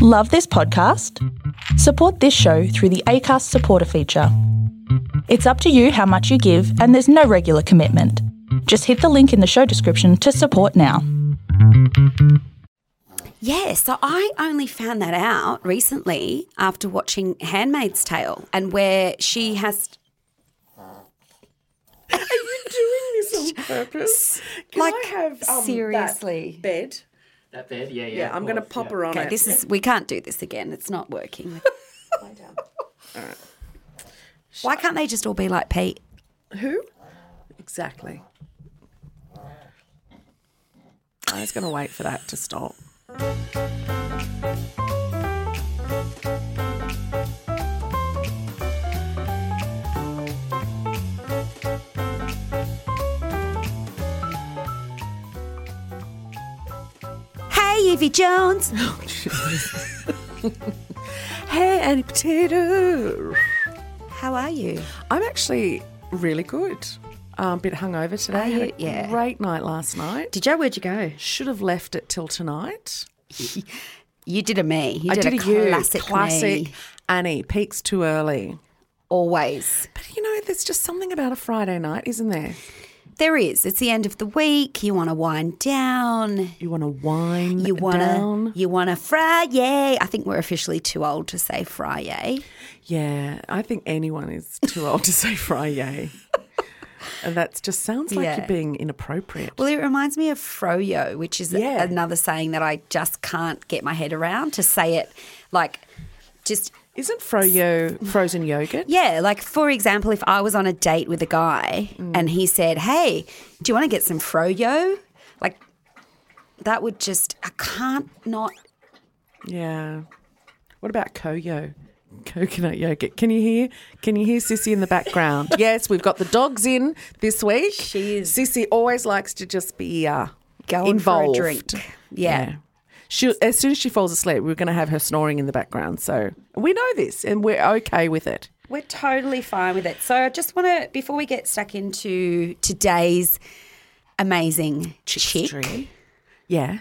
Love this podcast? Support this show through the ACAST supporter feature. It's up to you how much you give, and there's no regular commitment. Just hit the link in the show description to support now. Yeah, so I only found that out recently after watching Handmaid's Tale and where she has Are you doing this on purpose? Can Like, I have um, seriously? that bed? That bed, yeah, yeah. Yeah, I'm going to pop yeah. her on Okay, it. this is we can't do this again. It's not working. Why can't they just all be like Pete? Who? Exactly. I was going to wait for that to stop. Evie Jones. Hey, Annie Potato. How are you? I'm actually really good. Um, a bit hungover today. Had a yeah. great night last night. Did you? Where'd you go? Should have left it till tonight. You did a me. You I did, did a, a you. classic, Classic me. Annie. Peaks too early. Always. But you know, there's just something about a Friday night, isn't there? There is. It's the end of the week. You want to wind down. You want to wine You want down. You want to Friday. I think we're officially too old to say Friday. Yeah, I think anyone is too old to say Friday. and that just sounds like Yeah. you're being inappropriate. Well, it reminds me of froyo, which is Yeah. another saying that I just can't get my head around to say it like just Isn't froyo frozen yogurt? yeah, like for example, if I was on a date with a guy and he said, "Hey, do you want to get some froyo?" Like that would just I can't not Yeah. What about koyo? Coconut yogurt. Can you hear? Can you hear Sissy in the background? yes, we've got the dogs in this week. She is- Sissy always likes to just be uh, Going involved. for a drink. Yeah. She, as soon as she falls asleep, we're going to have her snoring in the background. So we know this, and we're okay with it. We're totally fine with it. So I just want to, before we get stuck into today's amazing chick. Yeah.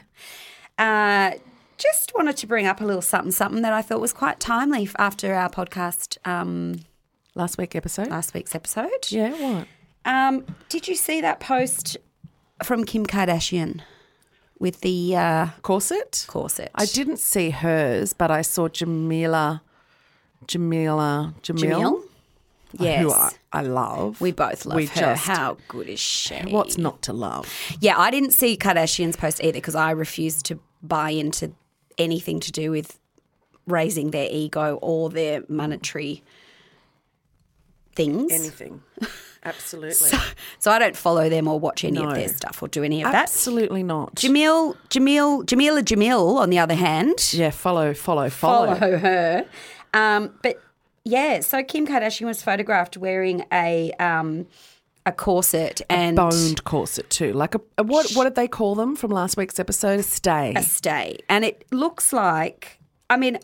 uh, just wanted to bring up a little something, something that I thought was quite timely after our podcast um, Last week episode. last week's episode. yeah. What? Um, did you see that post from Kim Kardashian with the uh, Corset. corset? I didn't see hers, but I saw Jameela, Jameela, Jamil, Jamil? Yes. who I, I love. we both love We her. just- How good is she? What's not to love? Yeah, I didn't see Kardashian's post either because I refuse to buy into anything to do with raising their ego or their monetary things. Anything. Absolutely. So I don't follow them or watch any No. of their stuff or do any of that. Absolutely not. Jamil, Jamil, Jameela Jamil, on the other hand, yeah, follow, follow, follow. follow her. Um, but yeah, so Kim Kardashian was photographed wearing a um, a corset and Boned corset too. Like a, a what? What did they call them from last week's episode? A stay. a stay, and it looks like. I mean,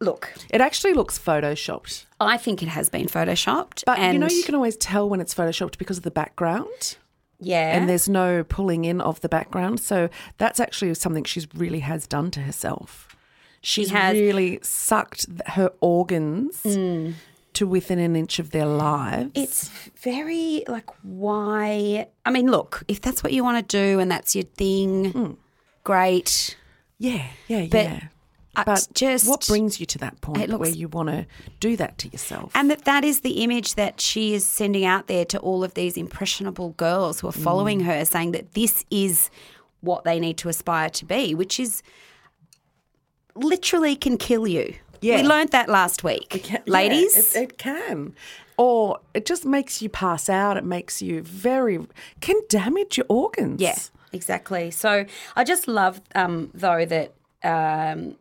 look, It actually looks photoshopped, I think it has been photoshopped, but you know you can always tell when it's photoshopped because of the background. yeah, and there's no pulling in of the background. So that's actually something she's really has done to herself. She's has- really sucked her organs mm. to within an inch of their lives. It's very like why? I mean, look, if that's what you want to do and that's your thing, mm. great. yeah, yeah, But yeah. But just what brings you to that point looks- where you want to do that to yourself? and that that is the image that she is sending out there to all of these impressionable girls who are following Mm. her, saying that this is what they need to aspire to be, which is literally can kill you. Yeah. We learned that last week, Ca- yeah, ladies. it, it can. Or it just makes you pass out. It makes you very, can damage your organs. Yeah, exactly. So I just love, um, though, that um,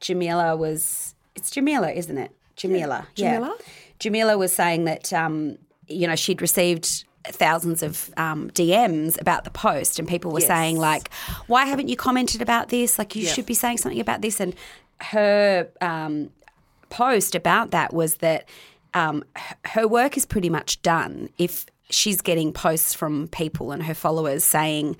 Jameela was. It's Jameela, isn't it? Jameela. Yeah. Jameela? Jameela was saying that, um, you know, she'd received thousands of um, DMs about the post, and people were saying, like, why haven't you commented about this? Like, you should be saying something about this. And her um, post about that was that um, her work is pretty much done if she's getting posts from people and her followers saying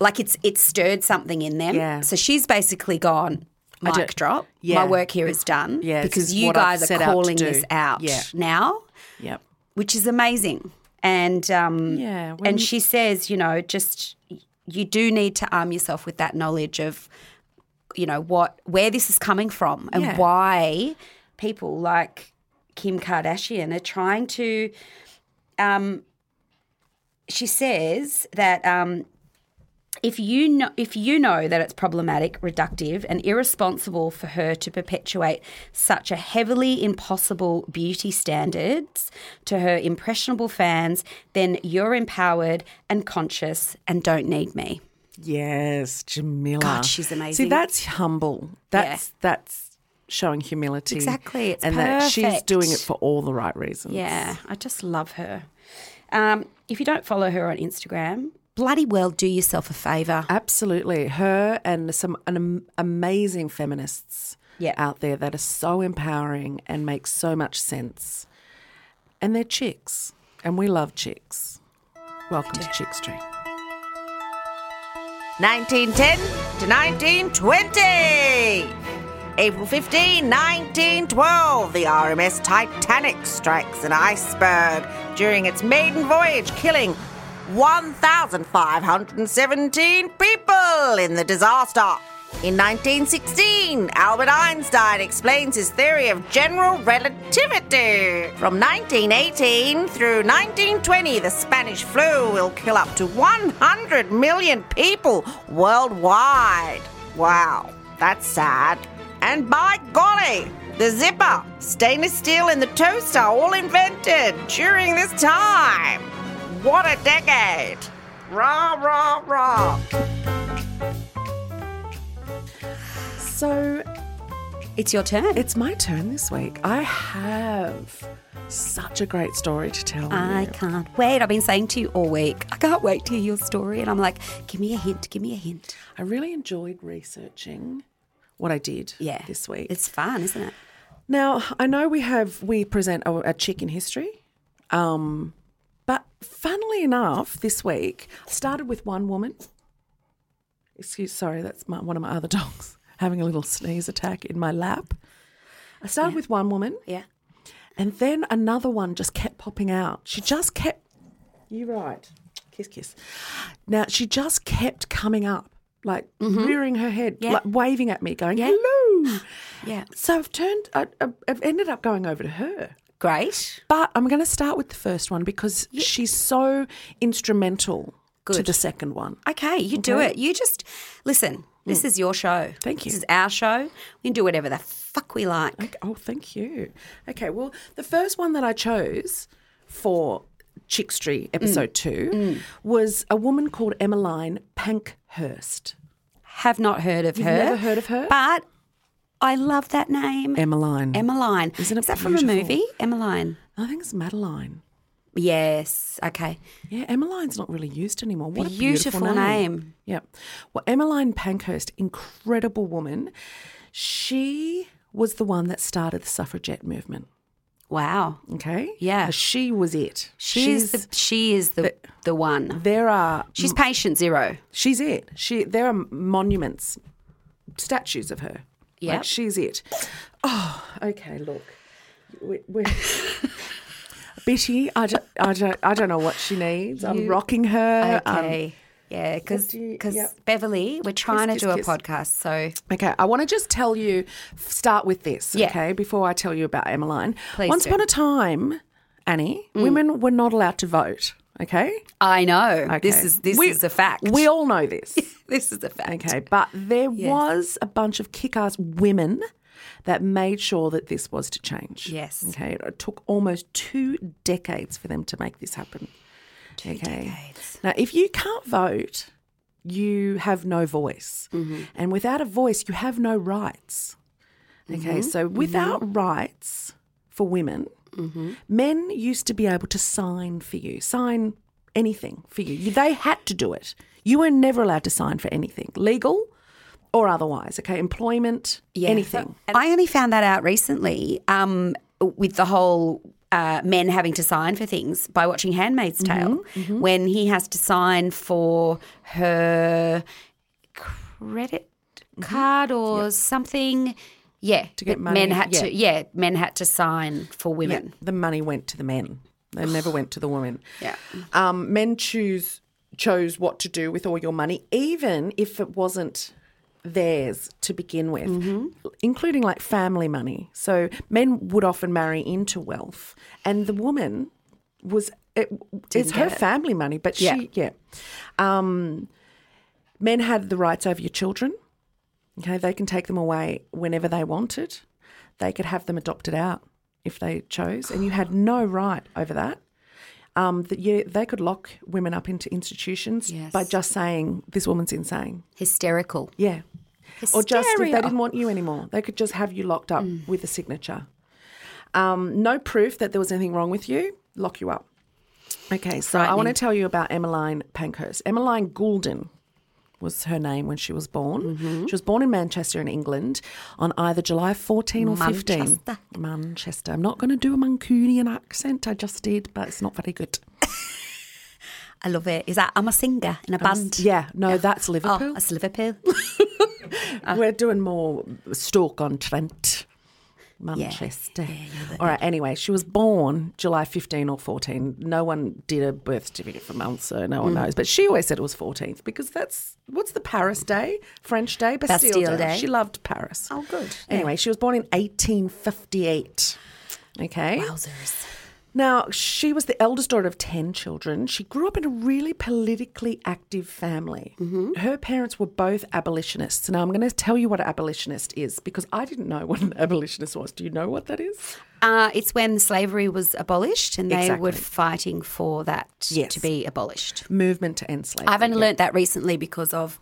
like it's it's stirred something in them. Yeah. So she's basically gone. Mic drop. Yeah. My work here is done. Yeah, because you guys are calling this out Yeah. now, Yep. which is amazing. And um, Yeah, when- and she says, you know, just you do need to arm yourself with that knowledge of, you know, what where this is coming from and Yeah. why people like Kim Kardashian are trying to. Um, she says that um, if you know if you know that it's problematic, reductive, and irresponsible for her to perpetuate such a heavily impossible beauty standards to her impressionable fans, then you're empowered and conscious and don't need me. Yes, Jameela. God, she's amazing. See, that's humble. That's that's showing humility. Exactly, it's and that she's doing it for all the right reasons. Yeah, I just love her. Um, if you don't follow her on Instagram, bloody well do yourself a favour. Absolutely. Her and some an amazing feminists Yeah. out there that are so empowering and make so much sense. And they're chicks. And we love chicks. Welcome to Chick Street. 1910 to 1920. April 15, 1912, the RMS Titanic strikes an iceberg during its maiden voyage, killing 1,517 people in the disaster. In 1916, Albert Einstein explains his theory of general relativity. From 1918 through 1920, the Spanish flu will kill up to 100 million people worldwide. Wow, that's sad. And by golly, the zipper, stainless steel, and the toaster all invented during this time. What a decade! Rah, rah, rah. So It's your turn. it's my turn this week. I have such a great story to tell I you. can't wait. I've been saying to you all week, I can't wait to hear your story. And I'm like, give me a hint, give me a hint. I really enjoyed researching what I did Yeah. this week. It's fun, isn't it? Now, I know we have we present a, a chick in history, um, but funnily enough, this week I started with one woman. Excuse, sorry, that's my, one of my other dogs having a little sneeze attack in my lap. I started with one woman, Yeah. and then another one just kept popping out. She just kept. You right, kiss kiss. Now she just kept coming up, like mm-hmm. rearing her head, Yeah. like waving at me, going Yeah. hello. Yeah. So I've turned. I, I- I've ended up going over to her. Great. But I'm going to start with the first one because she's so instrumental to the second one. Okay, you do it. You just listen. This mm. is your show. Thank you. This is our show. We can do whatever the fuck we like. Okay, Oh, thank you. Okay, well, the first one that I chose for Chick Street mm. episode two mm. was a woman called Emmeline Pankhurst. Have not heard of her. never heard of her? But I love that name. Emmeline. Emmeline. Isn't it Is that from a movie? Emmeline. I think it's Madeline. Yes. Okay. Yeah, Emmeline's not really used anymore. What a Beautiful beautiful, name. name. Yeah. Well, Emmeline Pankhurst, incredible woman. She was the one that started the suffragette movement. Wow. Okay. Yeah. She was it. She is the she is the the one. There are. She's patient zero. She's it. She. There are monuments, statues of her. Yep. Like she's it. Oh, okay. Look, we, we're. Bitty, I don't, I, don't, I don't know what she needs. I'm rocking her. um, Okay. yeah, because because yep. Beverly, we're trying kiss, to do a kiss. podcast, so Okay, I want to just tell you, start with this, Yeah. okay, before I tell you about Emmeline. Please Once do. Mm. upon a time, Annie, women were not allowed to vote, okay? I know this is this We- is a fact. We all know this, this is a fact. okay? But there was a bunch of kick ass women that made sure that this was to change. Yes. Okay, it took almost two decades for them to make this happen. Two decades. Now, if you can't vote, you have no voice. Mm-hmm. And without a voice, you have no rights. Okay, Mm-hmm. so without rights for women, Mm-hmm. men used to be able to sign for you, sign anything for you. They had to do it. You were never allowed to sign for anything, legal or otherwise. Okay, employment, anything. And I only found that out recently um, with the whole uh, men having to sign for things by watching Handmaid's Tale when he has to sign for her credit card or something. Yeah, to get money, Men had yeah. to. Yeah, men had to sign for women. The money went to the men. They never went to the women. Yeah. Um, men choose chose what to do with all your money, even if it wasn't theirs to begin with, including like family money. So men would often marry into wealth, and the woman was it, it's her it. family money, but she yeah. Um, men had the rights over your children. Okay, they can take them away whenever they wanted. They could have them adopted out if they chose, and you had no right over that. Um, that you, they could lock women up into institutions Yes. by just saying this woman's insane. Hysterical. Yeah, or just if they didn't want you anymore, they could just have you locked up with a signature. Um, no proof that there was anything wrong with you, lock you up. Okay, so I want to tell you about Emmeline Pankhurst. Emmeline Goulden was her name when she was born. Mm-hmm. She was born in Manchester in England on either July 14 or 15. Manchester. Manchester. I'm not going to do a Mancunian accent. I just did, but it's not very good. I love it. Is that I'm a singer in a band? Yeah, no, that's Liverpool. Oh, that's Liverpool. We're doing more Stoke on Trent. Manchester. All right, anyway, she was born July 15 or 14. No one did a birth certificate for months, so no Mm. one knows. But she always said it was 14th because that's what's the Paris Day? French Day? Bastille, Bastille Day. She loved Paris. Oh, good. Anyway, she was born in 1858. Okay. Wowzers. Now, she was the eldest daughter of 10 children. She grew up in a really politically active family. Her parents were both abolitionists. Now, I'm going to tell you what an abolitionist is because I didn't know what an abolitionist was. Do you know what that is? Uh, it's when slavery was abolished and they were fighting for that Yes. to be abolished. Movement to end slavery. I've only learnt that recently because of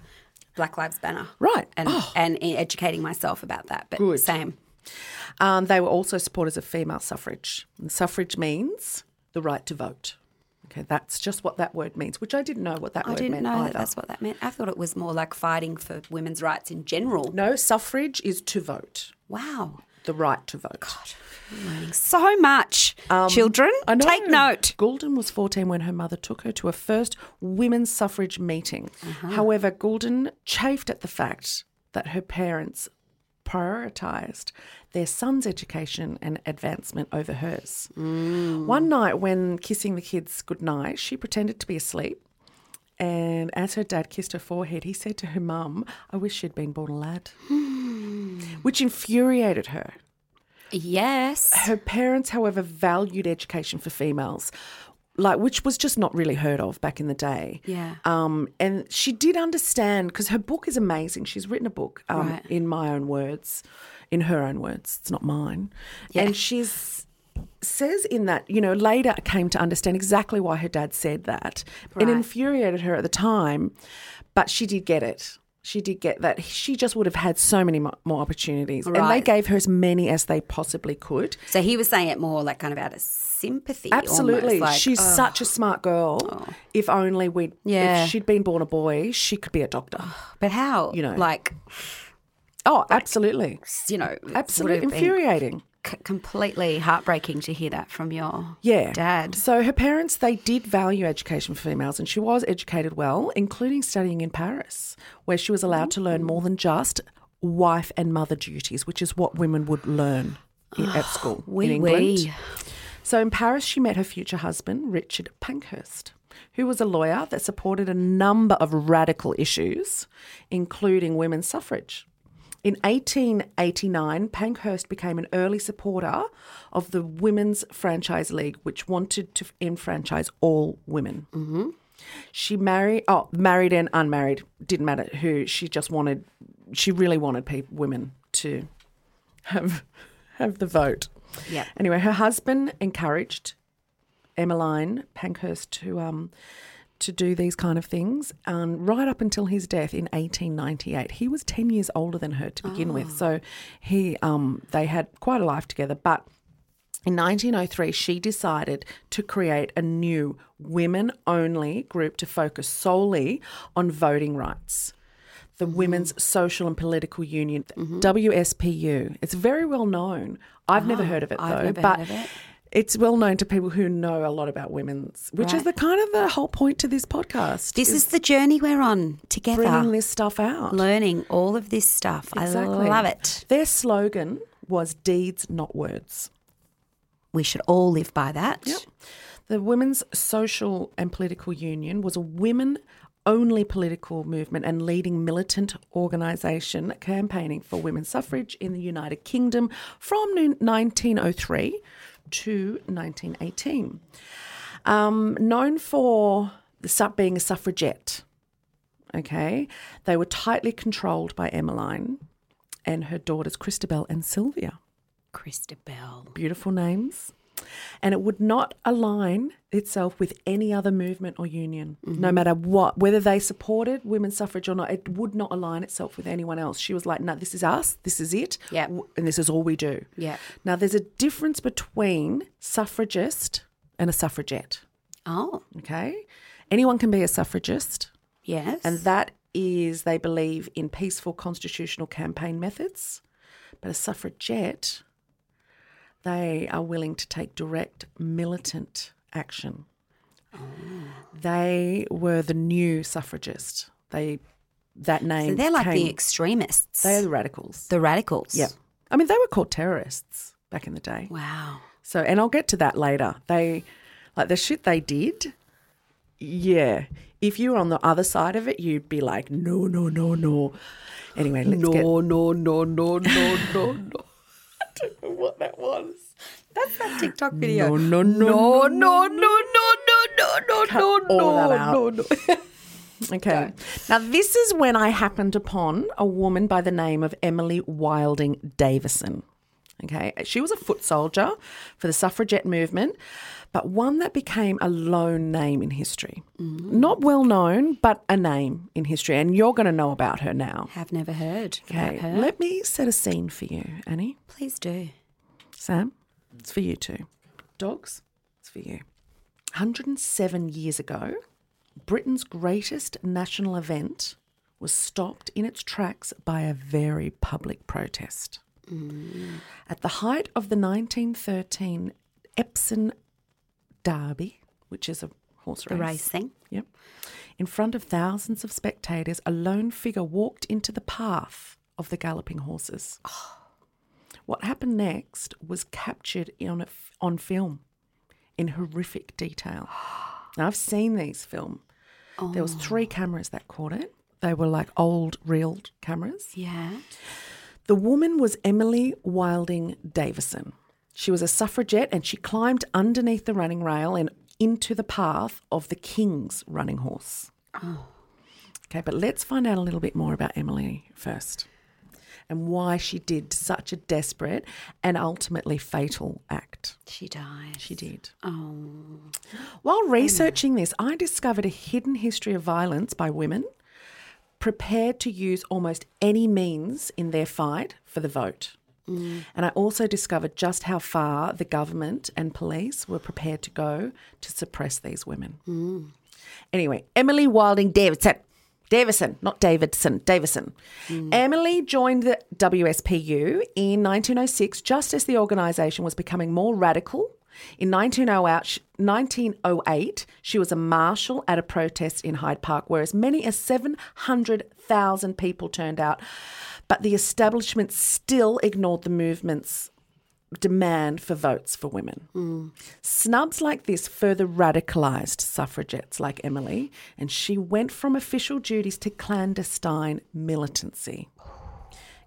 Black Lives Matter. Right. And, Oh. and educating myself about that. But Good. same. Um, they were also supporters of female suffrage. And suffrage means the right to vote. Okay, that's just what that word means, which I didn't know what that I word didn't know either. that that's what that meant. I thought it was more like fighting for women's rights in general. no, suffrage is to vote, Wow. the right to vote. Learning so much. Children, Um, I know. take note. Goulden was 14 when her mother took her to a first women's suffrage meeting. Uh-huh. However, Goulden chafed at the fact that her parents prioritised their son's education and advancement over hers. Mm. One night, when kissing the kids goodnight, she pretended to be asleep. And as her dad kissed her forehead, he said to her mum, I wish she'd been born a lad, which infuriated her. Yes. Her parents, however, valued education for females, like which was just not really heard of back in the day. Yeah. Um, and she did understand because her book is amazing. She's written a book um, Right. in my own words, in her own words. It's not mine. Yeah. And she's says in that, you know, later came to understand exactly why her dad said that. It infuriated her at the time, but she did get it. She did get that. She just would have had so many more opportunities. And they gave her as many as they possibly could. So he was saying it more like kind of out of sympathy. Absolutely. like, She's oh, such a smart girl. Oh. If only we'd, Yeah. if she'd been born a boy, she could be a doctor. But how? you know. Like, Oh, absolutely. you know, Absolutely infuriating. C- completely heartbreaking to hear that from your Yeah. dad. So her parents, they did value education for females, and she was educated well, including studying in Paris, where she was allowed to learn more than just wife and mother duties, which is what women would learn in, at school in England. wee. So in Paris, she met her future husband, Richard Pankhurst, who was a lawyer that supported a number of radical issues, including women's suffrage. In 1889, Pankhurst became an early supporter of the Women's Franchise League, which wanted to enfranchise all women. Mm-hmm. She married, oh, married and unmarried, didn't matter who. She just wanted, she really wanted people, women to have have the vote. Yep. Anyway, her husband encouraged Emmeline Pankhurst to um to do these kind of things, um, right up until his death in 1898. He was 10 years older than her to begin with, so he um they had quite a life together. But in 1903, she decided to create a new women only group to focus solely on voting rights. The Women's Social and Political Union, WSPU. It's very well known. I've never heard of it though, I've never but heard of it. It's well known to people who know a lot about women's, which is the kind of the whole point to this podcast. This is the journey we're on together. bringing this stuff out. learning all of this stuff. Exactly. I love it. Their slogan was "Deeds, not words." We should all live by that. Yep. The Women's Social and Political Union was a women only political movement and leading militant organisation campaigning for women's suffrage in the United Kingdom from 1903 to 1918. Um, known for the being a suffragette, okay, they were tightly controlled by Emmeline and her daughters Christabel and Sylvia Christabel. beautiful names. And it would not align itself with any other movement or union, no matter what, whether they supported women's suffrage or not. It would not align itself with anyone else. She was like, no, this is us, this is it, Yep. and this is all we do. Yep. Now, there's a difference between suffragist and a suffragette, Oh, okay? Anyone can be a suffragist, yes. and that is they believe in peaceful constitutional campaign methods. But a suffragette, they are willing to take direct militant action. Oh. They were the new suffragist. They that name. so they're like the extremists. they are the radicals. the radicals. Yeah, I mean they were called terrorists back in the day. Wow. So, and I'll get to that later. They, like the shit they did, yeah. If you were on the other side of it, you'd be like, no, no, no, no. Anyway, let's get. no, no, no, no, no, no. I don't know what that was. That's that TikTok video. No, no, no, no, no, no, no, no, no, Cut no, all no, that out. no, no. Okay. Now, this is when I happened upon a woman by the name of Emily Wilding Davison. Okay. She was a foot soldier for the suffragette movement, but one that became a lone name in history. Mm-hmm. Not well known, but a name in history. And you're going to know about her now. Have never heard Okay. about her. Let me set a scene for you, Annie. Please do. Sam, it's for you too. Dogs, it's for you. 107 years ago, Britain's greatest national event was stopped in its tracks by a very public protest. Mm. At the height of the 1913 Epsom Derby, which is a horse race. The racing. Yep. In front of thousands of spectators, a lone figure walked into the path of the galloping horses. What happened next was captured on, a, on film in horrific detail. Now, I've seen these film. There was three oh. cameras that caught it. They were like old reel cameras. Yeah. The woman was Emily Wilding Davison. She was a suffragette and she climbed underneath the running rail and into the path of the king's running horse. Oh. Okay, but let's find out a little bit more about Emily first and why she did such a desperate and ultimately fatal act. She died. She did. Oh. While researching this, I discovered a hidden history of violence by women prepared to use almost any means in their fight for the vote. Mm. And I also discovered just how far the government and police were prepared to go to suppress these women. Mm. Anyway, Emily Wilding Davison. Davison, not Davidson, Davison. Mm. Emily joined the WSPU in 1906 just as the organisation was becoming more radical. In 1908, 1908, she was a marshal at a protest in Hyde Park where as many as 700,000 people turned out. But the establishment still ignored the movement's demand for votes for women. Snubs like this further radicalised suffragettes like Emily, and she went from official duties to clandestine militancy.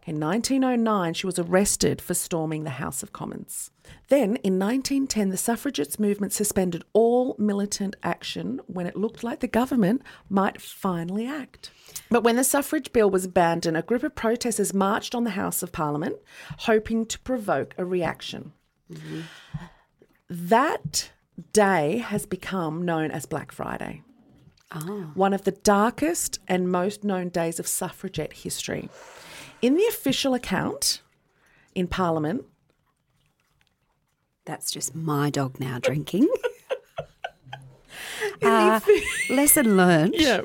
In 1909, she was arrested for storming the House of Commons. Then, in 1910, the suffragettes movement suspended all militant action when it looked like the government might finally act. But when the suffrage bill was abandoned, a group of protesters marched on the House of Parliament, hoping to provoke a reaction. That day has become known as Black Friday ah. one of the darkest and most known days of suffragette history. In the official account in Parliament, That's just my dog now drinking. uh, lesson learned. Yeah.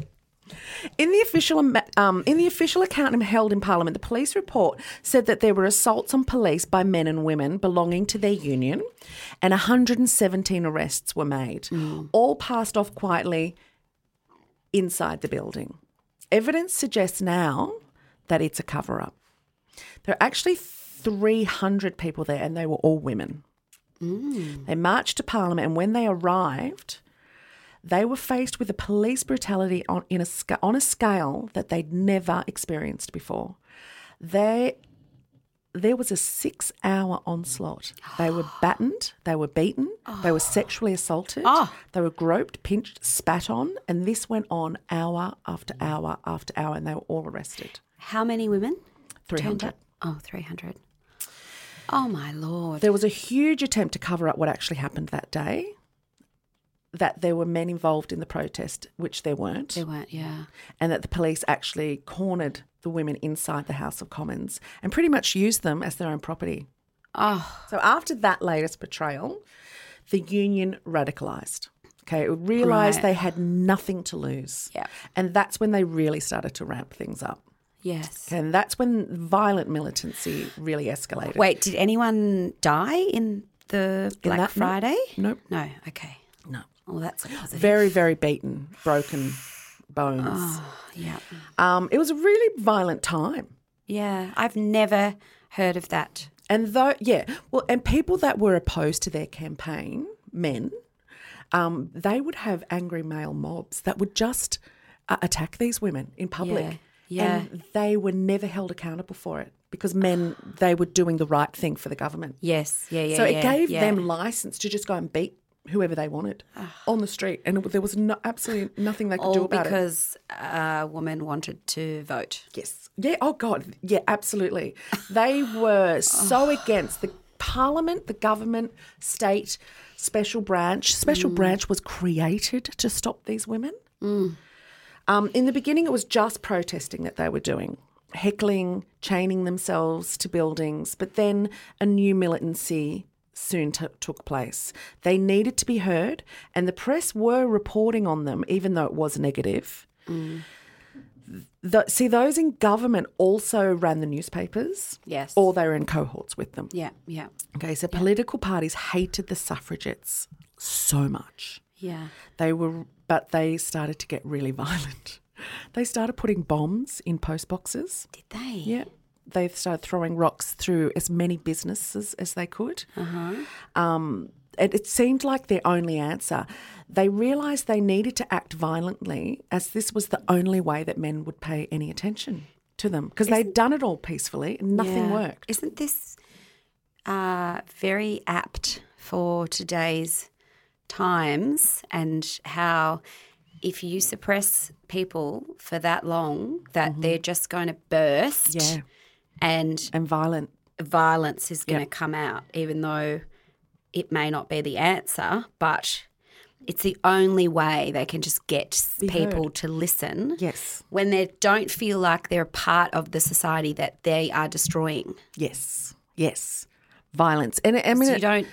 In the official um, in the official account held in Parliament, the police report said that there were assaults on police by men and women belonging to their union, and 117 arrests were made, all passed off quietly inside the building. Evidence suggests now that it's a cover up. There are actually 300 people there, and they were all women. Mm. They marched to Parliament, and when they arrived, they were faced with a police brutality on, in a, on a scale that they'd never experienced before. They, there was a six hour onslaught. They were battened, they were beaten, they were oh. sexually assaulted, oh. they were groped, pinched, spat on, and this went on hour after hour after hour, and they were all arrested. How many women? 300. Oh, 300. Oh, my Lord. There was a huge attempt to cover up what actually happened that day. That there were men involved in the protest, which there weren't. There weren't, yeah. and that the police actually cornered the women inside the House of Commons and pretty much used them as their own property. Oh, So after that latest betrayal, the union radicalised. Okay, it realised Right. they had nothing to lose. Yeah. And that's when they really started to ramp things up. Yes. And that's when violent militancy really escalated. Wait, did anyone die in the In Black that- no. Friday? Nope. No, okay. No. Oh, that's a positive. Very, very beaten, broken bones. yeah. Um, it was a really violent time. Yeah, I've never heard of that. And though, yeah, well, and people that were opposed to their campaign, men, um, they would have angry male mobs that would just uh, attack these women in public. Yeah, And they were never held accountable for it because men, they were doing the right thing for the government. Yes, yeah, yeah. so it yeah, gave yeah. them license to just go and beat whoever they wanted ah. on the street. And there was no, absolutely nothing they could do all about it. because a woman wanted to vote. Yes. Yeah. Oh, God. Yeah, absolutely. They were so against the parliament, the government, state, special branch. Special mm. branch was created to stop these women. Mm. Um, in the beginning, it was just protesting that they were doing. Heckling, chaining themselves to buildings, but then a new militancy soon t- took place. They needed to be heard, and the press were reporting on them, even though it was negative. The, see, those in government also ran the newspapers. Yes. Or they were in cohorts with them. Yeah, yeah, Okay, so political parties hated the suffragettes so much. Yeah. They were, but they started to get really violent. They started putting bombs in post boxes. Did they? Yeah. They started throwing rocks through as many businesses as they could. Um, it, it seemed like their only answer. They realised they needed to act violently, as this was the only way that men would pay any attention to them because they'd done it all peacefully and nothing Yeah. worked. Isn't this uh, very apt for today's times and how if you suppress people for that long that mm-hmm. they're just going to burst Yeah. and And violent. violence is going to come out even though it may not be the answer but it's the only way they can just get people to listen Yes. when they don't feel like they're a part of the society that they are destroying Yes. Yes. Violence. And I mean, so you don't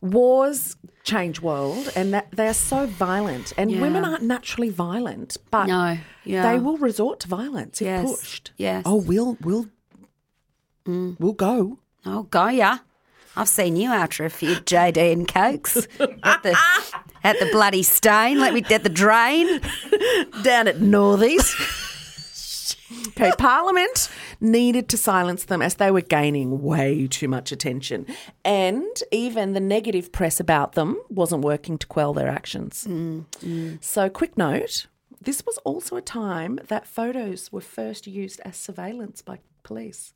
wars change world and that they are so violent and Yeah. women aren't naturally violent but No, yeah. they will resort to violence if Yes, pushed yes. oh we'll we'll mm. we'll go Oh, go yeah I've seen you after a few JD and Cokes at the, at the bloody stain. Let me at the drain. down at northies okay parliament needed to silence them as they were gaining way too much attention. And even the negative press about them wasn't working to quell their actions. Mm, mm. So quick note this was also a time that photos were first used as surveillance by police.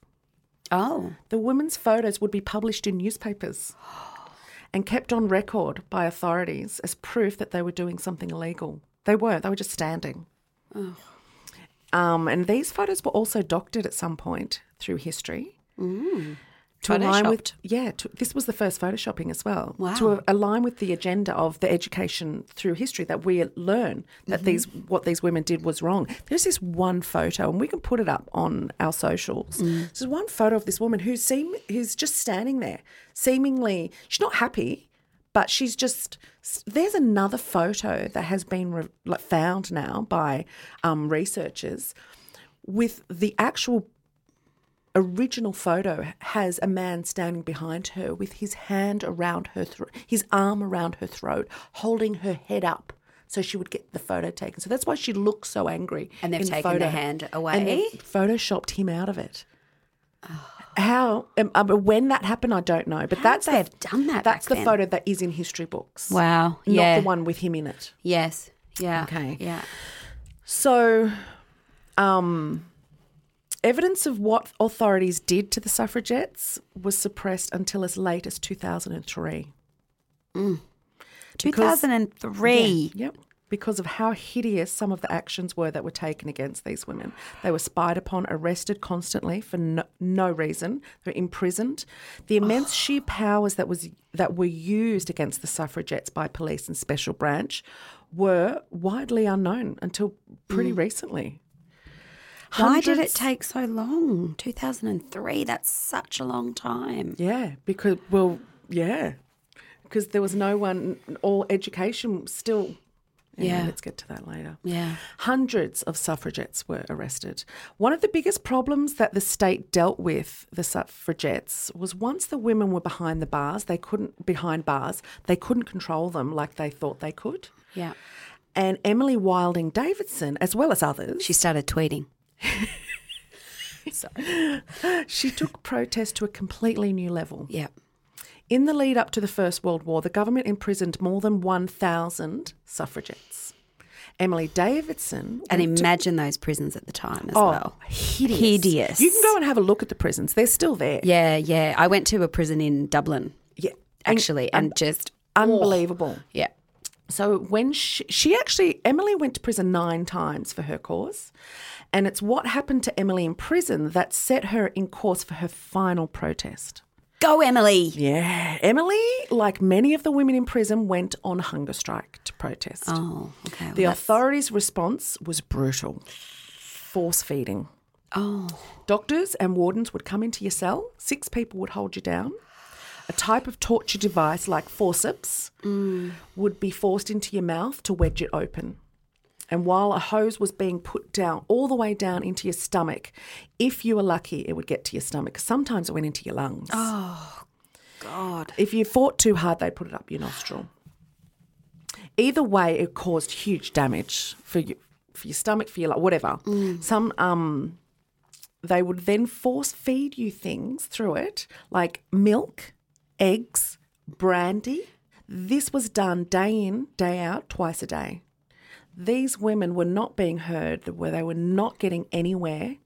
Oh, The women's photos would be published in newspapers and kept on record by authorities as proof that they were doing something illegal. They weren't, they were just standing. Um, and these photos were also doctored at some point through history. To align with, yeah, to, this was the first photoshopping as well. Wow. To align with the agenda of the education through history that we learn that Mm-hmm. these what these women did was wrong. There's this one photo, and we can put it up on our socials. Mm. There's one photo of this woman who's seem who's just standing there, seemingly she's not happy, but she's just. There's another photo that has been re, found now by um, researchers with the actual original photo has a man standing behind her with his hand around her throat, his arm around her throat, holding her head up so she would get the photo taken. So that's why she looks so angry. And they've the taken the photo. hand away? they've photoshopped him out of it. How? Um, uh, when that happened, I don't know. But How that's would the, they have done that That's the then? photo that is in history books. Wow. Not yeah. the one with him in it. Yes. Yeah. Okay. Yeah. So, um, evidence of what authorities did to the suffragettes was suppressed until as late as 2003. Two thousand and three. Yep. Because of how hideous some of the actions were that were taken against these women. They were spied upon, arrested constantly for no, no reason. They were imprisoned. The immense oh. sheer powers that was that were used against the suffragettes by police and special branch were widely unknown until pretty mm. recently. Why did it take so long? Two thousand and three. That's such a long time. Yeah, because well, yeah, because there was no one. All education still. Anyway, Yeah. let's get to that later. Yeah. Hundreds of suffragettes were arrested. One of the biggest problems that the state dealt with the suffragettes was once the women were behind the bars, they couldn't behind bars, they couldn't control them like they thought they could. Yeah. And Emily Wilding Davison, as well as others, She started tweeting. Sorry. she took protest to a completely new level. Yeah. In the lead up to the First World War, the government imprisoned more than 1,000 suffragettes. Emily Davison. And went to- imagine those prisons at the time as oh, well. hideous. Hideous. You can go and have a look at the prisons. They're still there. Yeah, yeah. I went to a prison in Dublin, Yeah. And- actually, and, just oh, unbelievable. yeah. So when she, she actually Emily went to prison nine times for her cause, and it's what happened to Emily in prison that set her in course for her final protest. Go, Emily. Yeah, Emily, like many of the women in prison, went on hunger strike to protest. Oh, okay. well, the that's- authorities' response was brutal, force feeding. Oh, Doctors and wardens would come into your cell. Six people would hold you down. A type of torture device like forceps mm. would be forced into your mouth to wedge it open. And while a hose was being put down, all the way down into your stomach, if you were lucky, it would get to your stomach. Sometimes it went into your lungs. Oh, God. If you fought too hard, they'd put it up your nostril. Either way, it caused huge damage for you, for your stomach, for your like, whatever. Some um, they would then force feed you things through it, like milk, eggs, brandy. This was done day in, day out, twice a day. These women were not being heard, where they were not getting anywhere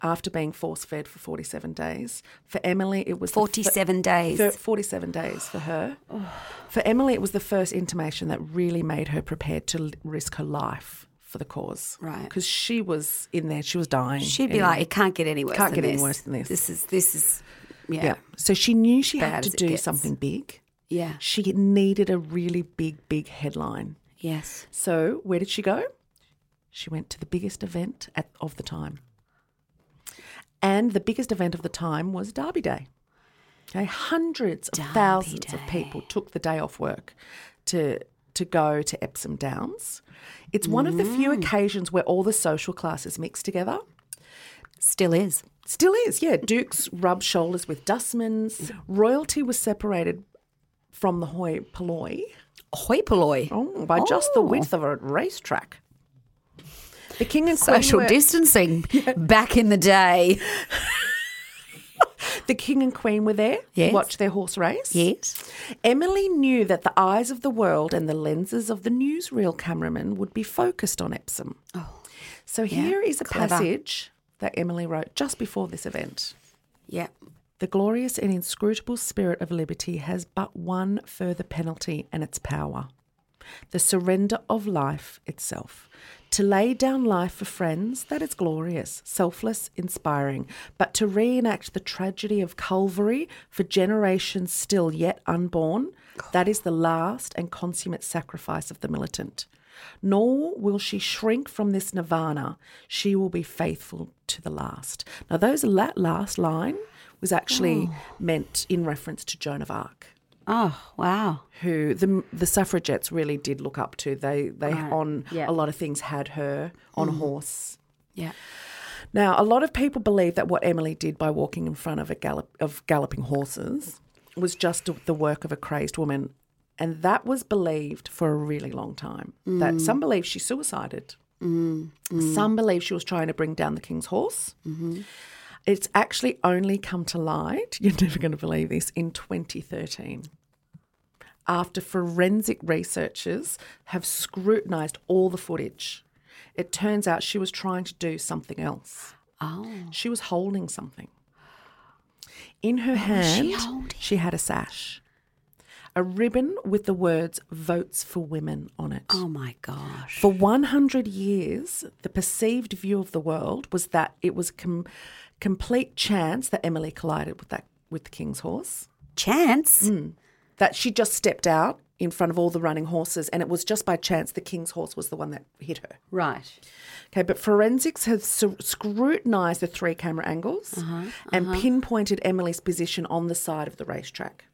after being force fed for 47 days. For Emily, it was the fir- 47 days. Thir- 47 days for her. For Emily, it was the first intimation that really made her prepared to l- risk her life for the cause. Right. Because she was in there, she was dying. She'd be anyway. like, it can't get any worse Can't than get any this. worse than this. This is, this is, yeah. yeah. So she knew she Bad had to do gets. something big. Yeah. She needed a really big, big headline. Yes. So where did she go? She went to the biggest event at, of the time. And the biggest event of the time was Derby Day. Okay, hundreds of thousands of people took the day off work to to go to Epsom Downs. It's one of the few mm. occasions where all the social classes mix together. Still is. Still is, yeah. Dukes rubbed shoulders with dustmans. Royalty was separated from the hoi polloi Hoi polloi. oh, by just the width oh. of a racetrack. The king and queen Social were, distancing back in the day. the king and queen were there Yes. to watch their horse race. Yes. Emily knew that the eyes of the world and the lenses of the newsreel cameraman would be focused on Epsom. Oh, so here is a clever. passage that Emily wrote just before this event. Yeah. The glorious and inscrutable spirit of liberty has but one further penalty, and its power the surrender of life itself. To lay down life for friends, that is glorious, selfless, inspiring. But to reenact the tragedy of Calvary for generations still yet unborn, that is the last and consummate sacrifice of the militant. Nor will she shrink from this nirvana. She will be faithful to the last. Now, those that last line was actually oh. meant in reference to Joan of Arc. Oh, wow. who the the suffragettes really did look up to. They they Right. on. Mm. a lot of things had her on a mm. horse. Yeah. Now, a lot of people believe that what Emily did by walking in front of a gallop of galloping horses was just the work of a crazed woman, and that was believed for a really long time. That mm. some believe she suicided. Mm. Some believe she was trying to bring down the king's horse. Mm-hmm. It's actually only come to light, you're never going to believe this, in 2013. After forensic researchers have scrutinised all the footage, it turns out she was trying to do something else. Oh. She was holding something. In her hand, holding? she had a sash, a ribbon with the words Votes for Women on it. Oh my gosh. For 100 years, the perceived view of the world was that it was com- complete chance that Emily collided with that with the king's horse. Chance. Mm. That she just stepped out in front of all the running horses, and it was just by chance the king's horse was the one that hit her. Right. Okay, but forensics have scrutinised the three camera angles uh-huh, and uh-huh. pinpointed Emily's position on the side of the racetrack.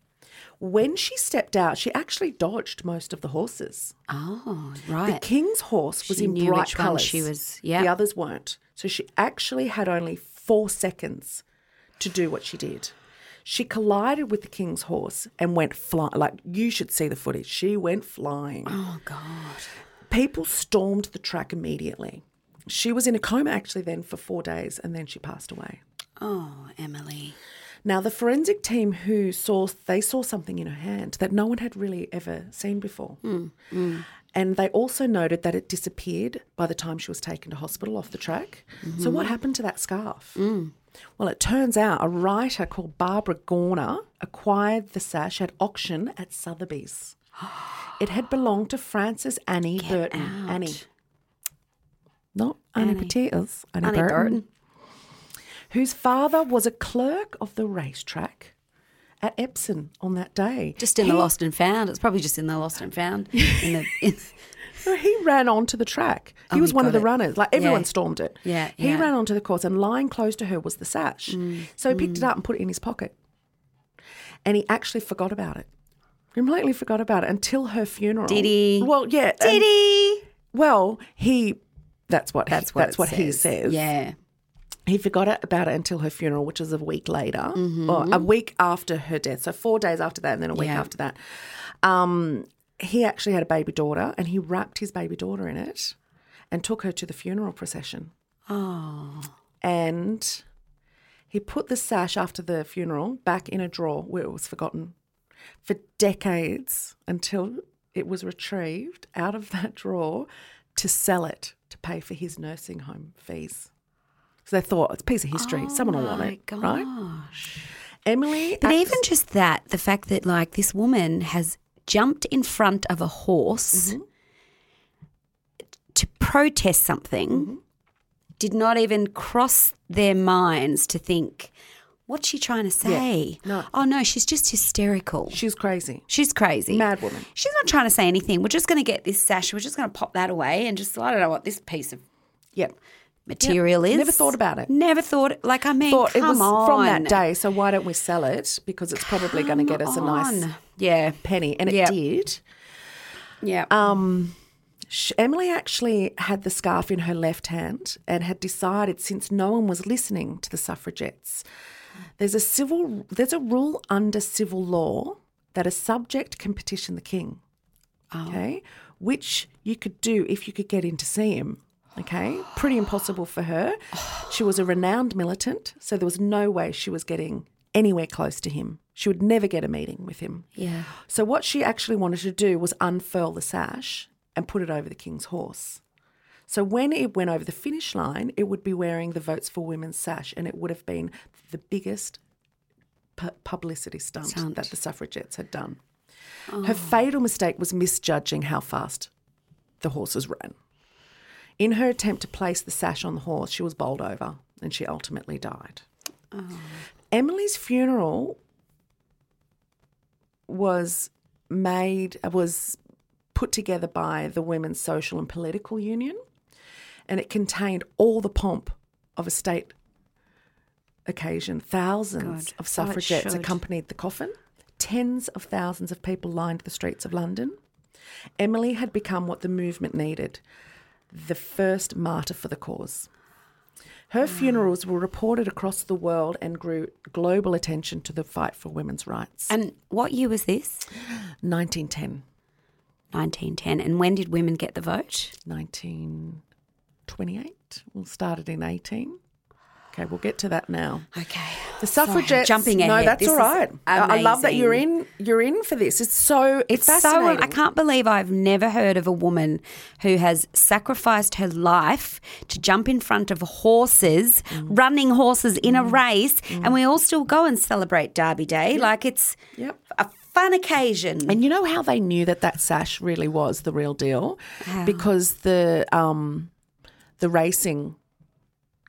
When she stepped out, she actually dodged most of the horses. Oh, right. The king's horse was She in knew bright colours. she was- yeah. The others weren't. So she actually had only four seconds to do what she did. She collided with the king's horse and went flying. Like you should see the footage. She went flying. oh God. People stormed the track immediately. She was in a coma actually then for four days, and then she passed away. Oh, Emily. Now the forensic team who saw they saw something in her hand that no one had really ever seen before. Hmm, hmm. And they also noted that it disappeared by the time she was taken to hospital off the track. So what happened to that scarf? Well, it turns out a writer called Barbara Gorna acquired the sash at auction at Sotheby's. It had belonged to Frances Annie Burton. out. Annie. Not Annie, Annie. Potatoes. Annie, Annie Burton Burton. whose father was a clerk of the racetrack at Epsom on that day. Just in he, the lost and found. It's probably just in the lost and found. In the, in, He ran onto the track. He Oh, was he one of the it. runners. Like everyone Yeah. stormed it. Yeah, He yeah. Mm. ran onto the course and lying close to her was the sash. So he picked it up and put it in his pocket. And he actually forgot about it. Completely forgot about it until her funeral. Did he? Well, yeah. Did he? Well, he. That's what. That's he, what that's what he says. says. Yeah. He forgot it- about it until her funeral, which was a week later, Mm-hmm. or a week after her death. So four days after that, and then a week Yeah. after that. Um, he actually had a baby daughter, and he wrapped his baby daughter in it, and took her to the funeral procession. Oh. And he put the sash after the funeral back in a drawer where it was forgotten for decades until it was retrieved out of that drawer to sell it to pay for his nursing home fees. So they thought it's a piece of history. Someone will want it, right? gosh. Emily, But acts- even just that, the fact that like this woman has jumped in front of a horse Mm-hmm. to protest something, Mm-hmm. did not even cross their minds to think, what's she trying to say? no. Oh no, she's just hysterical. she's crazy, She's crazy. mad woman. She's not trying to say anything. We're just going to get this sash. We're just going to pop that away and just, I don't know what this piece of Yeah, material is. Never thought about it. Never thought, like, I mean, thought come it was on. from that day. So why don't we sell it? Because it's probably going to get us a nice. Yeah. penny, and it Yep. did. Yeah. Um, Emily actually had the scarf in her left hand and had decided, since no one was listening to the suffragettes, there's a civil, there's a rule under civil law that a subject can petition the king. Okay, which you could do if you could get in to see him. Okay, pretty impossible for her. She was a renowned militant, so there was no way she was getting anywhere close to him. She would never get a meeting with him. yeah. So what she actually wanted to do was unfurl the sash and put it over the king's horse. So when it went over the finish line, it would be wearing the Votes for Women sash, and it would have been the biggest pu- publicity stunt, Stunt. that the suffragettes had done. Her oh. fatal mistake was misjudging how fast the horses ran. In her attempt to place the sash on the horse, she was bowled over, and she ultimately died. Emily's funeral was made was put together by the Women's Social and Political Union, and it contained all the pomp of a state occasion. Thousands Good. of Oh, suffragettes accompanied the coffin. tens of thousands of people lined the streets of London, Emily had become what the movement needed the first martyr for the cause. Her funerals were reported across the world and drew global attention to the fight for women's rights. And what year was this? 1910, 1910. And when did women get the vote? 1928. Well, started in 18. Okay, we'll get to that now. Okay. The suffragettes. jumping No, that's This all right. I love that you're in. You're in for this. It's so. It's, It's so fascinating. I can't believe I've never heard of a woman who has sacrificed her life to jump in front of horses, Mm. running horses in a race, and we all still go and celebrate Derby Day. Like it's Yep. a fun occasion. And you know how they knew that that sash really was the real deal, because the um, the racing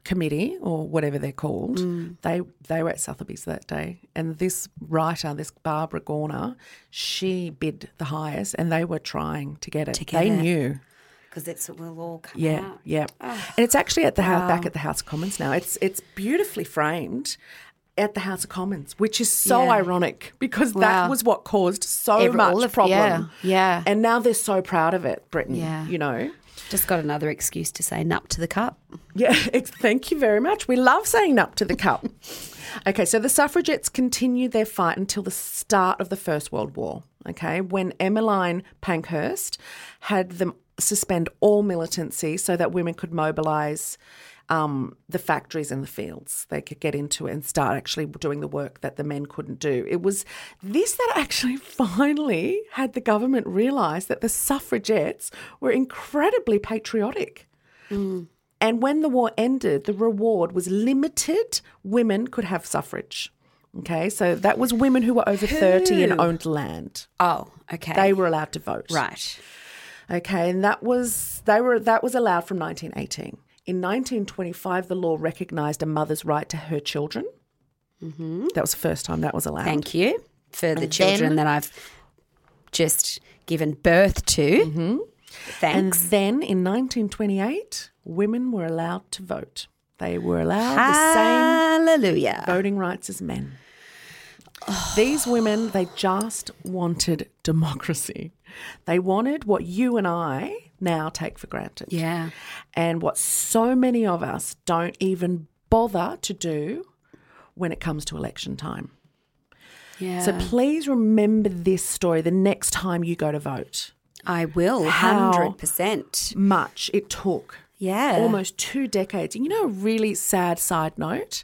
committee or whatever they're called, Mm. they they were at Sotheby's that day, and this writer, this Barbara Gorna, she bid the highest, and they were trying to get it. get they it. knew. Because it's will all come Yeah, out. yeah. And it's actually at the house, back at the House of Commons now. It's it's beautifully framed at the House of Commons, which is so Yeah. ironic because Wow. that was what caused so Every- much of- problem. yeah, yeah. And now they're so proud of it, Britain. Yeah. You know. Just got another excuse to say nup to the cup. Yeah, thank you very much. We love saying nup to the cup. Okay, so the suffragettes continued their fight until the start of the First World War. Okay, when Emmeline Pankhurst had them suspend all militancy so that women could mobilise um, the factories and the fields. They could get into it and start actually doing the work that the men couldn't do. It was this that actually finally had the government realise that the suffragettes were incredibly patriotic. And when the war ended, the reward was limited. Women could have suffrage. Okay, so that was women who were over 30 and owned land. Oh, okay. They were allowed to vote. right. Okay, and that was they were that was allowed from 1918. In 1925, the law recognised a mother's right to her children. Mm-hmm. That was the first time that was allowed. Thank you for the And children then- that I've just given birth to. And Thanks. And then in 1928, women were allowed to vote. They were allowed the same voting rights as men. These women, they just wanted democracy. They wanted what you and I now take for granted. Yeah. And what so many of us don't even bother to do when it comes to election time. Yeah. So please remember this story the next time you go to vote. I will. How- 100%. Much it took Yeah. almost two decades. And you know, a really sad side note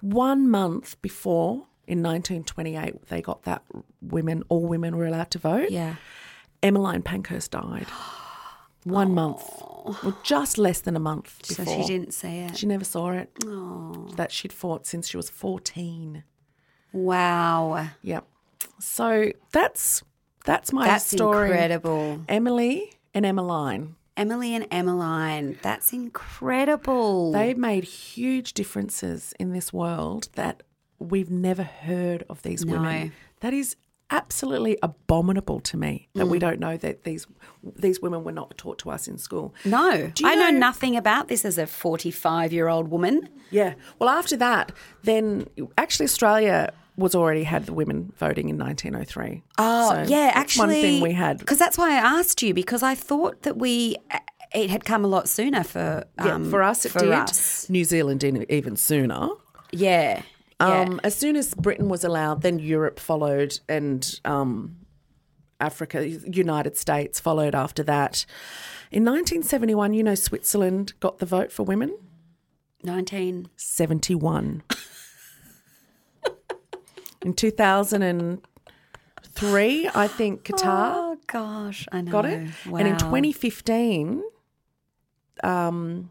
one month before in 1928, they got that women, all women were allowed to vote. Yeah. Emmeline Pankhurst died. One month, or just less than a month Before. So she didn't see it. She never saw it. That she'd fought since she was 14. Wow. Yep. So that's that's my That's story. incredible. Emily and Emmeline. Emily and Emmeline. That's incredible. They made huge differences in this world that we've never heard of these No. women. That is absolutely abominable to me that Mm. we don't know that these these women were not taught to us in school. no, Do you I know, know- nothing about this as a 45 year old woman. Yeah. Well, after that, then actually Australia was already had the women voting in 1903. Oh, So yeah, actually. one thing we had. Because that's why I asked you, because I thought that we. It had come a lot sooner for Yeah, um, for us, it for did. us. New Zealand even sooner. Yeah. Yeah. Um, as soon as Britain was allowed, then Europe followed, and um, Africa, United States followed after that. In 1971, you know, Switzerland got the vote for women. 1971. In 2003, I think Qatar Oh, gosh. I know. got it. Wow. And in 2015, um,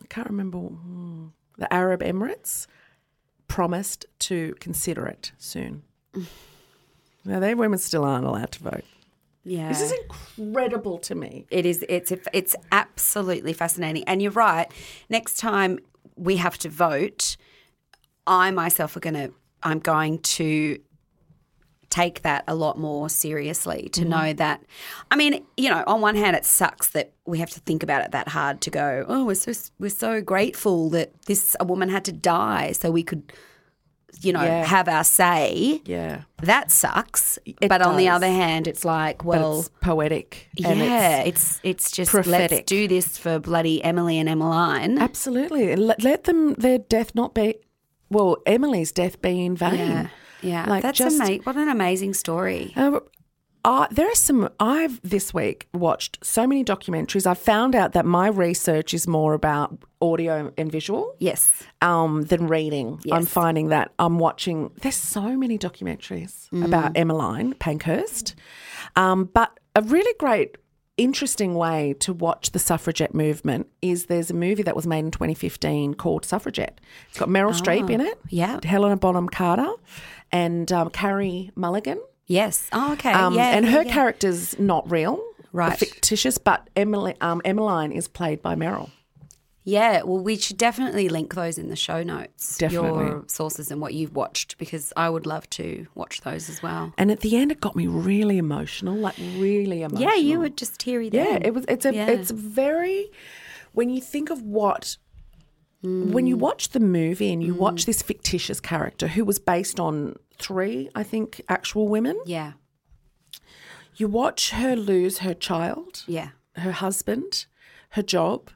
I can't remember, hmm, the Arab Emirates promised to consider it soon. now, their women still aren't allowed to vote. Yeah. This is incredible to me. It is. It's. It's absolutely fascinating. And you're right. Next time we have to vote, I myself are going to. I'm going to take that a lot more seriously to mm-hmm. know that. I mean, you know, on one hand, it sucks that we have to think about it that hard to go. Oh, we're so we're so grateful that this a woman had to die so we could you know, Yeah. have our say. Yeah. That sucks. It but on the other hand, it's like, well, it's poetic. and yeah, it's- it's it's just let's prophetic. do this for bloody Emily and Emmeline. absolutely. Let, let them, their death not be, well, Emily's death be in vain. Yeah, yeah, Like, that's just- ama- What an amazing story. Uh, uh, there are some. I've this week watched so many documentaries. I've found out that my research is more about audio and visual Yes, um, than reading. I'm finding that I'm watching. There's so many documentaries about Emmeline Pankhurst, um, but a really great. Interesting way to watch the suffragette movement is there's a movie that was made in 2015 called Suffragette. It's got Meryl Streep in it, yeah. Helena Bonham Carter, and um, Carey Mulligan. yes. Oh, okay. Um, yeah, and yeah, her yeah. character's not real, Right. Fictitious, but Emily, um, Emmeline is played by Meryl. Yeah, well, we should definitely link those in the show notes. Definitely. Your sources and what you've watched, because I would love to watch those as well. And at the end, it got me really emotional, like really emotional. Yeah, you were just teary there. Yeah, it was. It's a. Yeah. It's very. When you think of what. When you mm. watch the movie and you watch mm. this fictitious character who was based on three, I think, actual women, Yeah, you watch her lose her child, yeah. her husband, her job.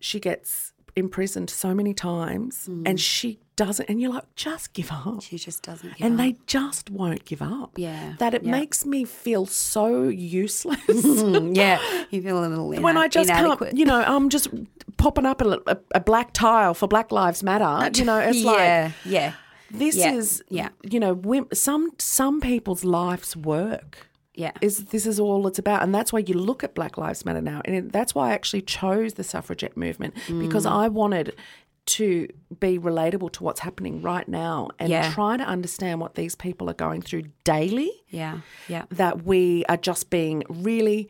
She gets imprisoned so many times and mm. she doesn't, and you're like, just give up. She just doesn't give And up. they just won't give up. Yeah, That it yeah. makes me feel so useless. Mm, yeah, you feel a little when I just inadequate. can't, you know, I'm just popping up a, a, a black tile for Black Lives Matter. You know, it's like yeah, yeah. this Yeah, is, yeah. you know, some some people's life's work Yeah. is this is all it's about, and that's why you look at Black Lives Matter now, and that's why I actually chose the suffragette movement because Mm. I wanted to be relatable to what's happening right now and Yeah. try to understand what these people are going through daily. yeah, yeah. That we are just being really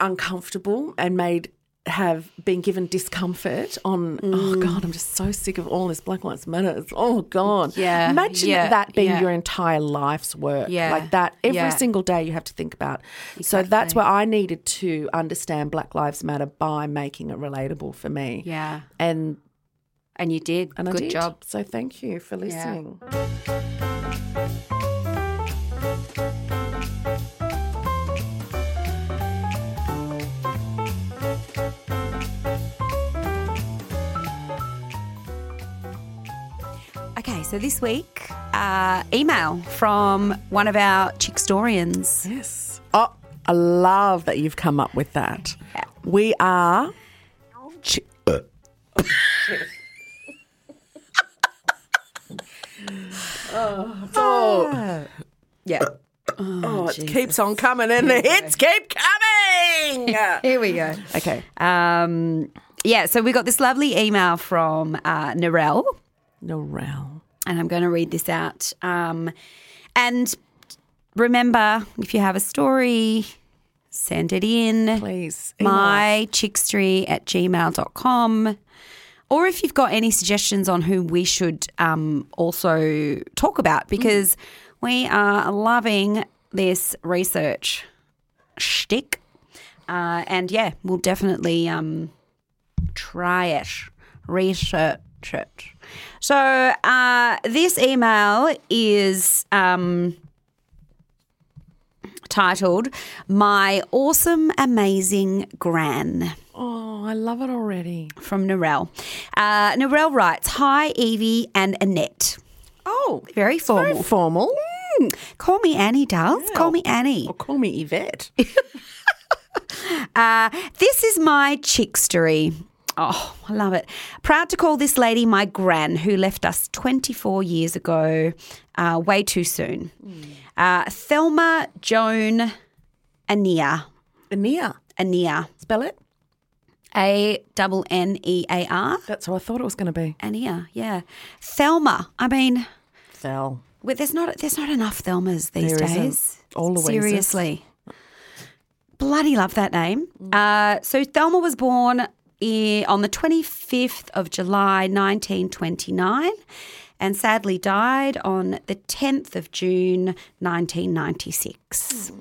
uncomfortable and made have been given discomfort on Mm. oh god i'm just so sick of all this black lives matter oh god Yeah, imagine yeah, that being yeah. your entire life's work Yeah, like that every yeah. single day you have to think about so that's where i needed to understand black lives matter by making it relatable for me Yeah. and And you did. and Good did job. so thank you for listening so this week, uh, email from one of our Chickstorians. yes oh i love that you've come up with that we are Oh, Yeah. Oh, it keeps on coming and the hits keep coming. Here we go. okay. Um, yeah, so we got this lovely email from uh, Narelle, Norel. And I'm going to read this out. Um, and remember, if you have a story, send it in. Please. email us. my chickstery at gmail.com. Or if you've got any suggestions on who we should um, also talk about, because we are loving this research shtick. Uh, and yeah, we'll definitely um, try it, research it. So uh, this email is um, titled My Awesome Amazing Gran Oh, I love it already. from Narelle. Uh, Narelle writes Hi, Evie and Annette. Oh, Very formal. very formal. Call me Annie, dolls. Call me Annie. Or call me Yvette. Uh, this is my chick story. Oh, I love it. Proud to call this lady my gran, who left us 24 years ago, uh, way too soon. Uh, Thelma Joan Annear. Annear. Annear. Spell it. A double N E A R. That's what I thought it was going to be. Annear, yeah. Thelma. I mean, Thel. well, there's not there's not enough Thelmas these There days. All Louises. Seriously. Bloody love that name. Uh, so Thelma was born on the 25th of July 1929 and sadly died on the 10th of June 1996.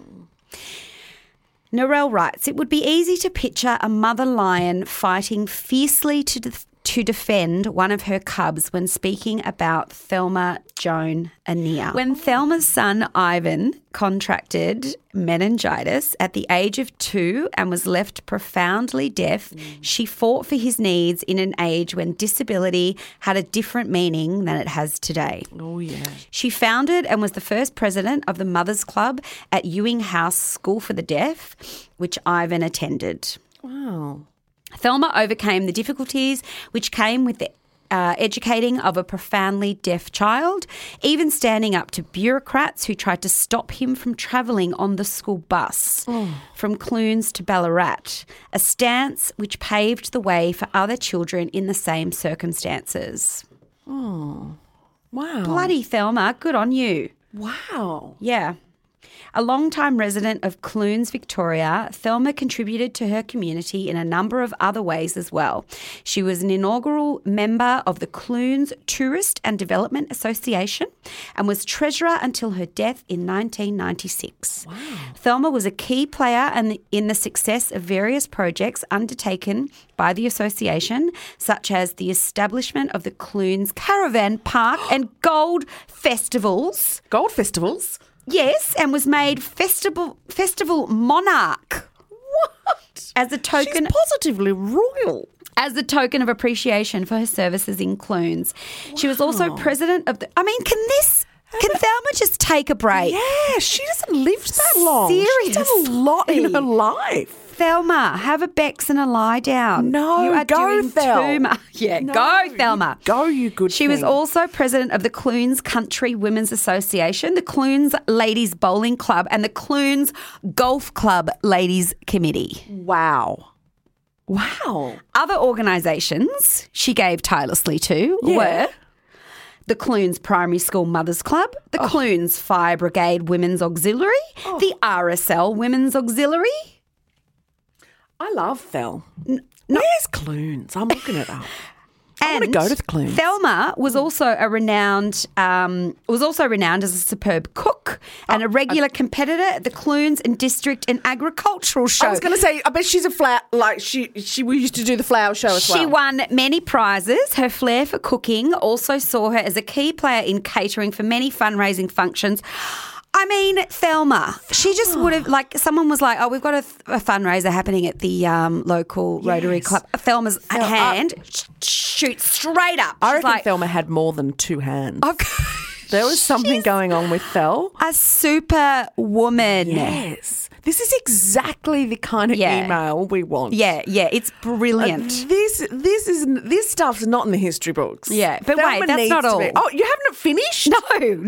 Narelle writes, It would be easy to picture a mother lion fighting fiercely to, to defend one of her cubs when speaking about Thelma Joan Annear. When Thelma's son Ivan contracted meningitis at the age of two and was left profoundly deaf, she fought for his needs in an age when disability had a different meaning than it has today. Oh, yeah. She founded and was the first president of the Mothers Club at Ewing House School for the Deaf, which Ivan attended. Wow. Thelma overcame the difficulties which came with the uh, educating of a profoundly deaf child, even standing up to bureaucrats who tried to stop him from travelling on the school bus from Clunes to Ballarat, a stance which paved the way for other children in the same circumstances. Oh, wow. Bloody Thelma, good on you. Wow. Yeah. A long-time resident of Clunes, Victoria, Thelma contributed to her community in a number of other ways as well. She was an inaugural member of the Clunes Tourist and Development Association and was treasurer until her death in 1996. Wow. Thelma was a key player in in the success of various projects undertaken by the association, such as the establishment of the Clunes Caravan Park and Gold Festivals. Gold festivals. Yes, and was made festival festival monarch What? as a token She's positively royal. as a token of appreciation for her services in Clunes. She was also president of the. I mean, can this? Can Thelma just take a break? Yeah, she doesn't live that long. She's done a lot in her life. Thelma, have a Bex and a lie down. No, you are go, doing Thel. too much. Yeah, No, go, you Thelma. go, you good She was also president of the Clunes Country Women's Association, the Clunes Ladies Bowling Club, and the Clunes Golf Club Ladies Committee. Wow. Wow. Other organisations she gave tirelessly to Yeah. were the Clunes Primary School Mothers Club, the oh. Clunes Fire Brigade Women's Auxiliary, oh. the RSL Women's Auxiliary. I love Thel. Where's Clunes? I'm looking it up. I wanna And go to the Clunes. Thelma was also a renowned um, was also renowned as a superb cook and a regular competitor at the Clunes and District and Agricultural Show. I was going to say, I bet she's a flower. Like she, she we used to do the flower show as well. She won many prizes. Her flair for cooking also saw her as a key player in catering for many fundraising functions. I mean, Thelma, she just would have, like, someone was like, oh, we've got a, a fundraiser happening at the um, local Rotary Yes. Club. Thelma's Thel- hand sh- shoots straight up. I She's reckon like, Thelma had more than two hands. I've there was something going on with Thel. a super woman. Yes. This is exactly the kind of Yeah. email we want. Yeah, yeah, it's brilliant. This this is this stuff's not in the history books. Yeah, but wait, that's needs not to all. Oh, you haven't finished? No,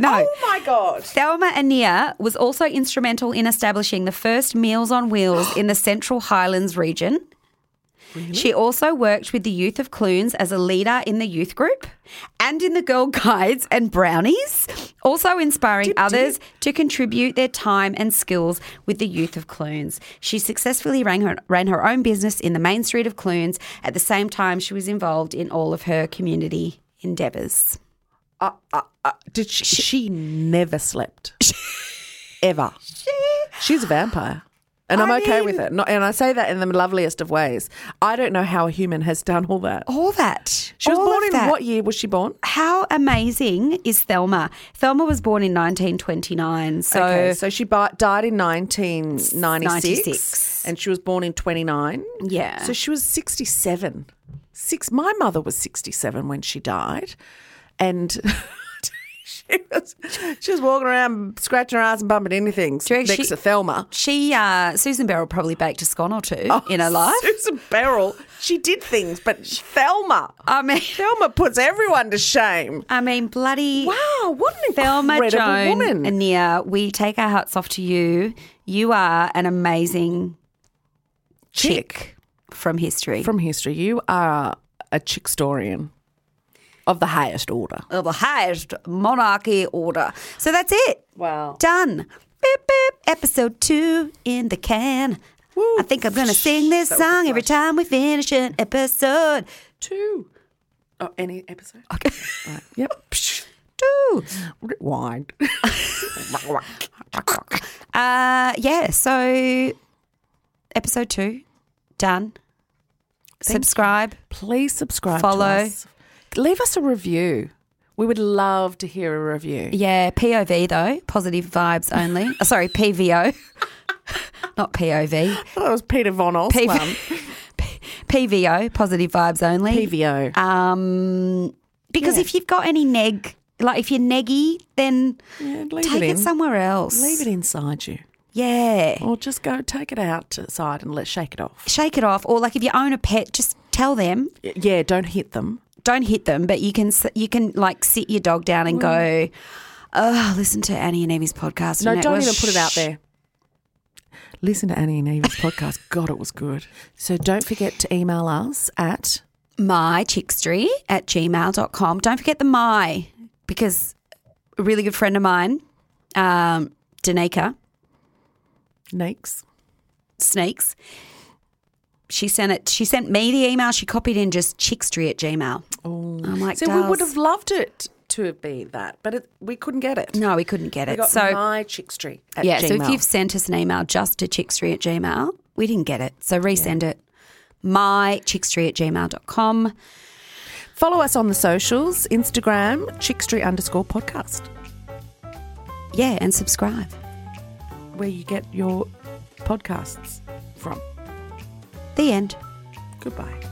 no. Oh my god. Thelma Annear was also instrumental in establishing the first Meals on Wheels in the Central Highlands region. She also worked with the youth of Clunes as a leader in the youth group and in the Girl Guides and Brownies, also inspiring others to contribute their time and skills with the youth of Clunes. She successfully ran her, ran her own business in the main street of Clunes. At the same time, she was involved in all of her community endeavours. Uh, uh, uh, did she, she never slept ever? She, She's a vampire. And I'm I okay mean- with it. Not, and I say that in the loveliest of ways. I don't know how a human has done all that. All that. She was born in that. what year was she born? How amazing is Thelma? Thelma was born in 1929. So, okay, so she died in 1996, 96. and she was born in 29. yeah. So she was 67. Six. My mother was 67 when she died, and she was she was walking around scratching her ass and bumping anything. next she- to Thelma. she, uh, Susan Beryl probably baked a scone or two in her life. Susan Beryl, she did things, but Thelma, I mean, Thelma puts everyone to shame. I mean, bloody Wow, what an Thelma incredible Joan woman! We take our hats off to you. You are an amazing chick from history. From history, you are a chickstorian of the highest order. of the highest monarchy order. So that's it. Wow. Done. Beep, beep. Episode two in the can. I think I'm going to sing this That was song every nice. time we finish an episode. Two. Oh, any episode? Okay. Right. Yep. Two. Rewind. Uh, yeah, so episode two, done. Subscribe. Please subscribe. to Follow. us. Leave us a review. We would love to hear a review. Yeah, POV though, positive vibes only. Oh, sorry, PVO, not POV. I thought it was Peter Von Oswald. PV PVO, positive vibes only. PVO. Um, because Yeah. if you've got any neg, like if you're neggy, then Yeah, take it it, somewhere else. Leave it inside you. Yeah. Or just go take it outside and let shake it off. Shake it off. Or like if you own a pet, just tell them. Yeah, don't hit them. Don't hit them, but you can you can like sit your dog down and go, oh, listen to Annie and Evie's podcast. No, and it don't was even put it out there. Listen to Annie and Evie's podcast. God, it was good. So don't forget to email us at mychickstery at gmail.com. Don't forget the my, because a really good friend of mine, um, Danica Neeks. Sneaks, she sent it. She sent me the email. She copied in just chickstery at gmail. Oh. I'm like, So we would have loved it to be that, but it, we couldn't get it. No, we couldn't get We it. got so my chick street at yeah, so if you've sent us an email just to chickstery at gmail, we didn't get it. So resend it. mychickstery at gmail.com. Follow us on the socials, Instagram, chickstreet underscore podcast, Yeah, and subscribe. where you get your podcasts. The end. Goodbye.